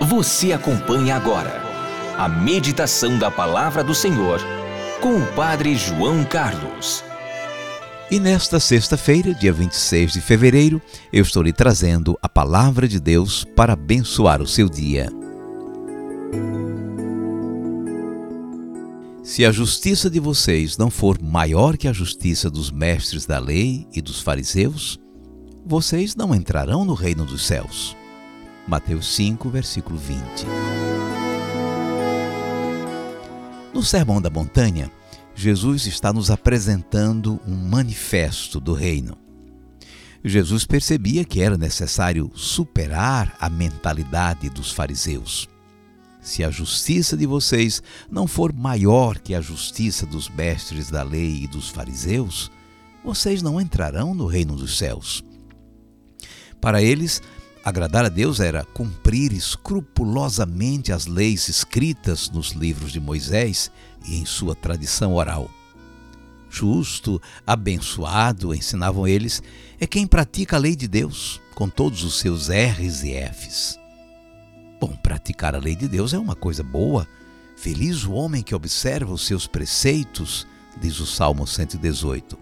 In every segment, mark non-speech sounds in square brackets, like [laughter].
Você acompanha agora a meditação da Palavra do Senhor com o Padre João Carlos. E nesta sexta-feira, dia 26 de fevereiro, eu estou lhe trazendo a Palavra de Deus para abençoar o seu dia. Se a justiça de vocês não for maior que a justiça dos mestres da lei e dos fariseus, vocês não entrarão no reino dos céus. Mateus 5, versículo 20. No Sermão da Montanha, Jesus está nos apresentando um manifesto do reino. Jesus percebia que era necessário superar a mentalidade dos fariseus. Se a justiça de vocês não for maior que a justiça dos mestres da lei e dos fariseus, vocês não entrarão no reino dos céus. Para eles, Agradar a Deus era cumprir escrupulosamente as leis escritas nos livros de Moisés e em sua tradição oral. Justo, abençoado, ensinavam eles, é quem pratica a lei de Deus, com todos os seus R's e F's. Bom, praticar a lei de Deus é uma coisa boa. Feliz o homem que observa os seus preceitos, diz o Salmo 118.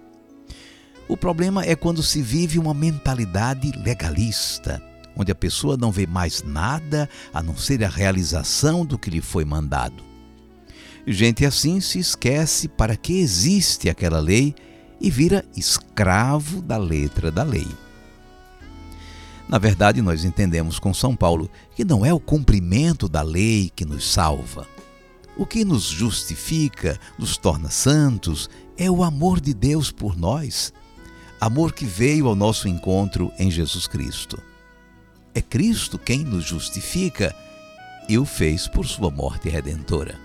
O problema é quando se vive uma mentalidade legalista onde a pessoa não vê mais nada a não ser a realização do que lhe foi mandado. Gente assim se esquece para que existe aquela lei e vira escravo da letra da lei. Na verdade, nós entendemos com São Paulo que não é o cumprimento da lei que nos salva. O que nos justifica, nos torna santos, é o amor de Deus por nós, amor que veio ao nosso encontro em Jesus Cristo. É Cristo quem nos justifica e o fez por sua morte redentora.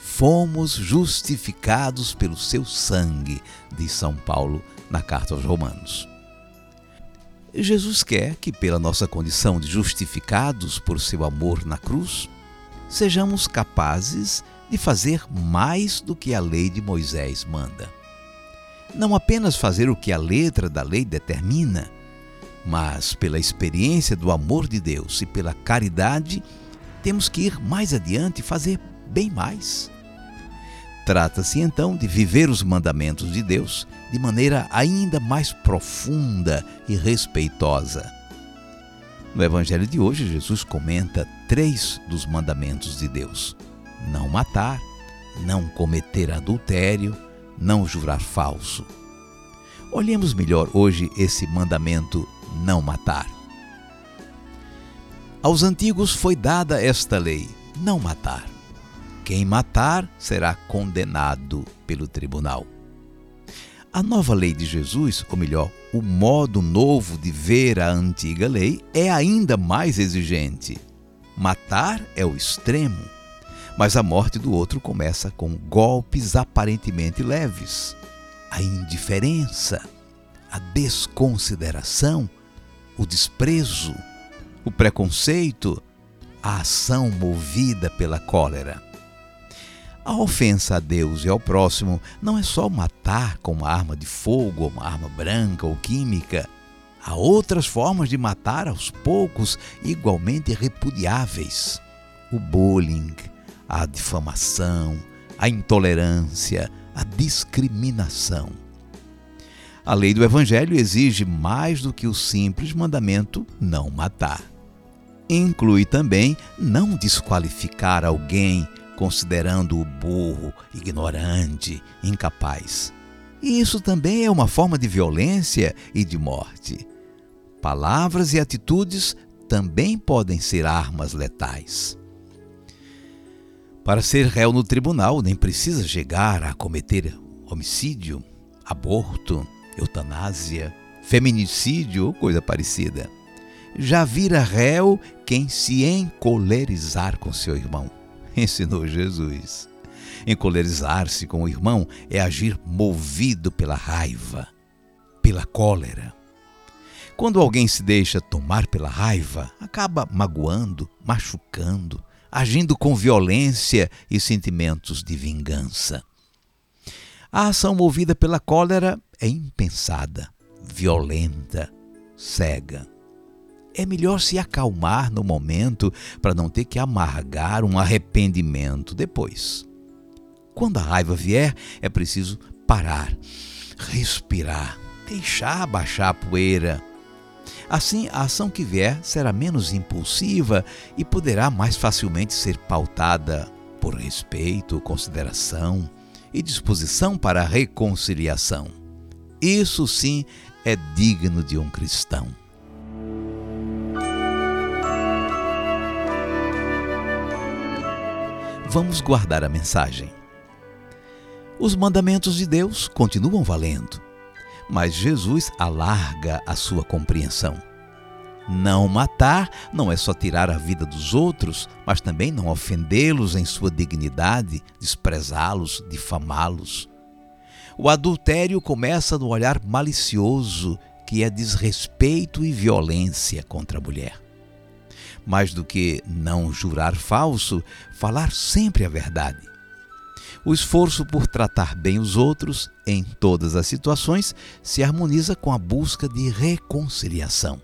Fomos justificados pelo seu sangue, diz São Paulo na carta aos Romanos. Jesus quer que, pela nossa condição de justificados por seu amor na cruz, sejamos capazes de fazer mais do que a lei de Moisés manda. Não apenas fazer o que a letra da lei determina, mas pela experiência do amor de Deus e pela caridade, temos que ir mais adiante e fazer bem mais. Trata-se então de viver os mandamentos de Deus de maneira ainda mais profunda e respeitosa. No Evangelho de hoje, Jesus comenta três dos mandamentos de Deus: não matar, não cometer adultério, não jurar falso. Olhemos melhor hoje esse mandamento não matar. Aos antigos foi dada esta lei: não matar. Quem matar será condenado pelo tribunal. A nova lei de Jesus, ou melhor, o modo novo de ver a antiga lei, é ainda mais exigente. Matar é o extremo, mas a morte do outro começa com golpes aparentemente leves. A indiferença, a desconsideração o desprezo, o preconceito, a ação movida pela cólera. A ofensa a Deus e ao próximo não é só matar com uma arma de fogo, uma arma branca ou química. Há outras formas de matar aos poucos igualmente repudiáveis: o bullying, a difamação, a intolerância, a discriminação. A lei do Evangelho exige mais do que o simples mandamento não matar. inclui também não desqualificar alguém considerando-o burro, ignorante, incapaz. E isso também é uma forma de violência e de morte. Palavras e atitudes também podem ser armas letais. Para ser réu no tribunal, nem precisa chegar a cometer homicídio, aborto, eutanásia, feminicídio ou coisa parecida. Já vira réu quem se encolerizar com seu irmão, [laughs] ensinou Jesus. Encolerizar-se com o irmão é agir movido pela raiva, pela cólera. Quando alguém se deixa tomar pela raiva, acaba magoando, machucando, agindo com violência e sentimentos de vingança. A ação movida pela cólera é impensada, violenta, cega. É melhor se acalmar no momento para não ter que amargar um arrependimento depois. Quando a raiva vier, é preciso parar, respirar, deixar baixar a poeira. Assim, a ação que vier será menos impulsiva e poderá mais facilmente ser pautada por respeito, consideração e disposição para reconciliação. Isso sim é digno de um cristão. Vamos guardar a mensagem. Os mandamentos de Deus continuam valendo, mas Jesus alarga a sua compreensão. Não matar não é só tirar a vida dos outros, mas também não ofendê-los em sua dignidade, desprezá-los, difamá-los. O adultério começa no olhar malicioso, que é desrespeito e violência contra a mulher. Mais do que não jurar falso, falar sempre a verdade. O esforço por tratar bem os outros em todas as situações se harmoniza com a busca de reconciliação.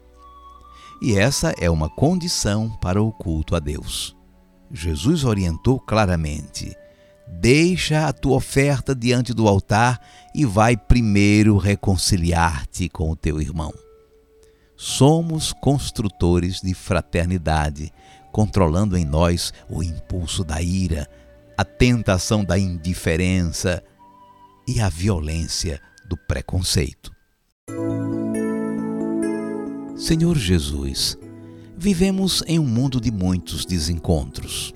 E essa é uma condição para o culto a Deus. Jesus orientou claramente: deixa a tua oferta diante do altar e vai primeiro reconciliar-te com o teu irmão. Somos construtores de fraternidade, controlando em nós o impulso da ira, a tentação da indiferença e a violência do preconceito. Senhor Jesus, vivemos em um mundo de muitos desencontros.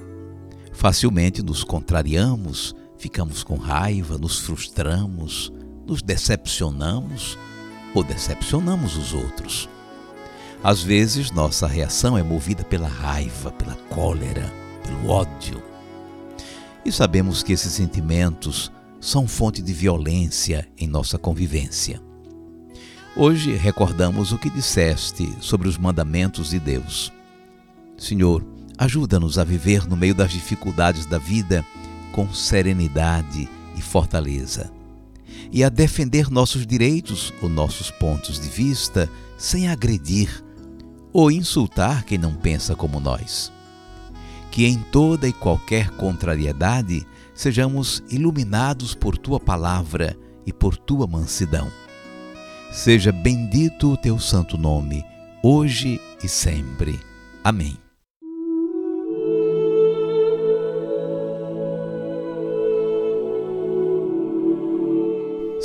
Facilmente nos contrariamos, ficamos com raiva, nos frustramos, nos decepcionamos ou decepcionamos os outros. Às vezes, nossa reação é movida pela raiva, pela cólera, pelo ódio e sabemos que esses sentimentos são fonte de violência em nossa convivência. Hoje recordamos o que disseste sobre os mandamentos de Deus. Senhor, ajuda-nos a viver no meio das dificuldades da vida com serenidade e fortaleza, e a defender nossos direitos ou nossos pontos de vista sem agredir ou insultar quem não pensa como nós que em toda e qualquer contrariedade sejamos iluminados por tua palavra e por tua mansidão. Seja bendito o teu santo nome, hoje e sempre. Amém.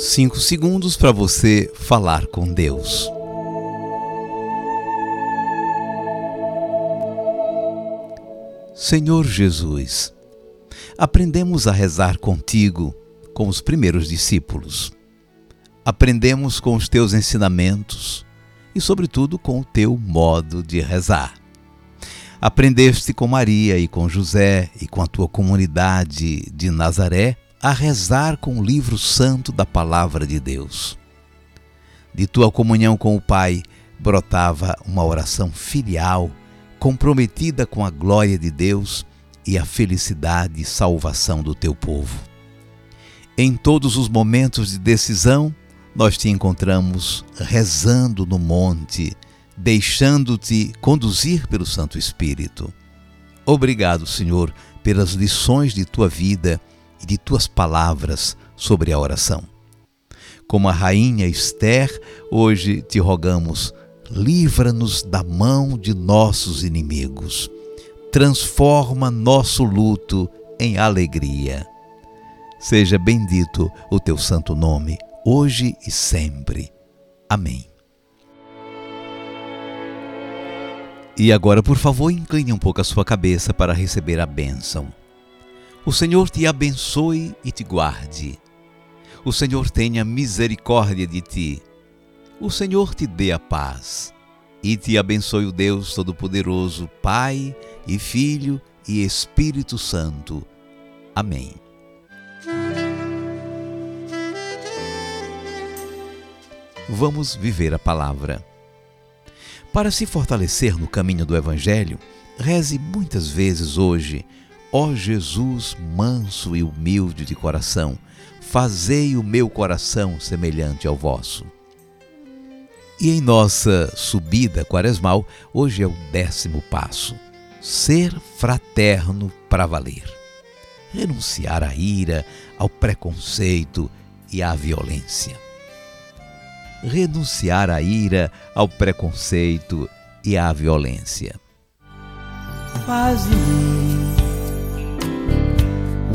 Cinco segundos para você falar com Deus. Senhor Jesus, aprendemos a rezar contigo com os primeiros discípulos. Aprendemos com os teus ensinamentos e, sobretudo, com o teu modo de rezar. Aprendeste com Maria e com José e com a tua comunidade de Nazaré a rezar com o livro santo da Palavra de Deus. De tua comunhão com o Pai brotava uma oração filial comprometida com a glória de Deus e a felicidade e salvação do teu povo. Em todos os momentos de decisão, nós te encontramos rezando no monte, deixando-te conduzir pelo Santo Espírito. Obrigado, Senhor, pelas lições de tua vida e de tuas palavras sobre a oração. Como a rainha Esther, hoje te rogamos, livra-nos da mão de nossos inimigos. Transforma nosso luto em alegria. Seja bendito o teu santo nome, hoje e sempre. Amém. E agora, por favor, incline um pouco a sua cabeça para receber a bênção. O Senhor te abençoe e te guarde. O Senhor tenha misericórdia de ti. O Senhor te dê a paz. E te abençoe o Deus Todo-Poderoso, Pai e Filho e Espírito Santo. Amém. Vamos viver a palavra. Para se fortalecer no caminho do Evangelho, reze muitas vezes hoje Ó Jesus manso e humilde de coração, fazei o meu coração semelhante ao vosso. E em nossa subida quaresmal, hoje é o décimo passo: ser fraterno para valer. Renunciar à ira, ao preconceito e à violência. Renunciar à ira, ao preconceito e à violência. Faz-me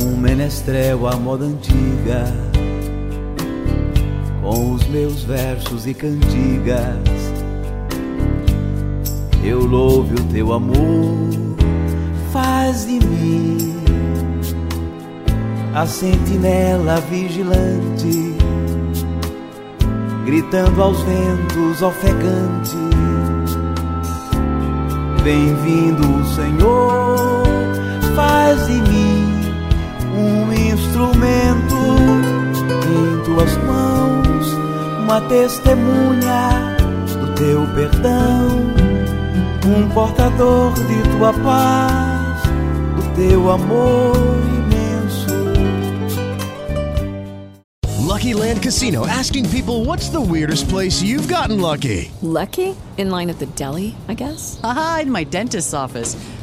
um menestrel à moda antiga, com os meus versos e cantigas. Eu louve o teu amor, faz de mim a sentinela vigilante, gritando aos ventos ofegante. Bem-vindo, Senhor, faz de mim um instrumento em tuas mãos, uma testemunha do teu perdão, um portador de tua paz, do teu amor imenso. Lucky Land Casino asking people what's the weirdest place you've gotten lucky? Lucky? In line at the deli, I guess? Aha, in my dentist's office.